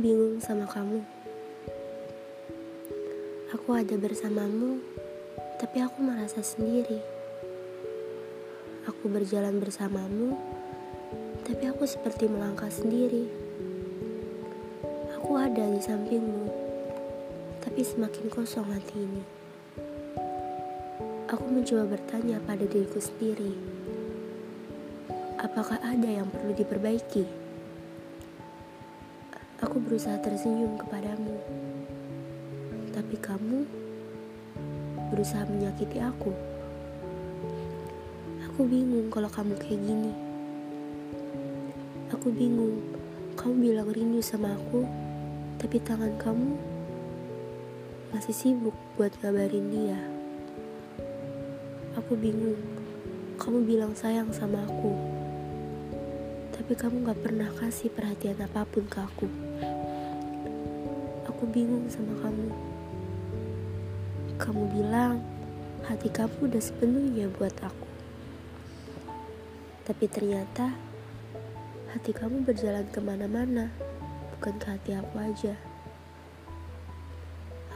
bingung sama kamu. Aku ada bersamamu, tapi aku merasa sendiri. Aku berjalan bersamamu, tapi aku seperti melangkah sendiri. Aku ada di sampingmu, tapi semakin kosong hati ini. Aku mencoba bertanya pada diriku sendiri, apakah ada yang perlu diperbaiki? Aku berusaha tersenyum kepadamu, tapi kamu berusaha menyakiti aku. Aku bingung kalau kamu kayak gini. Aku bingung, kamu bilang rindu sama aku, tapi tangan kamu masih sibuk buat ngabarin dia. Aku bingung, kamu bilang sayang sama aku, tapi kamu gak pernah kasih perhatian apa pun ke aku. Aku bingung sama kamu. Kamu bilang hati kamu udah sepenuhnya buat aku. Tapi ternyata hati kamu berjalan ke mana-mana, bukan ke hati aku aja.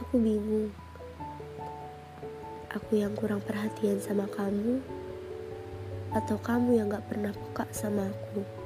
Aku bingung. Aku yang kurang perhatian sama kamu, atau kamu yang gak pernah peka sama aku.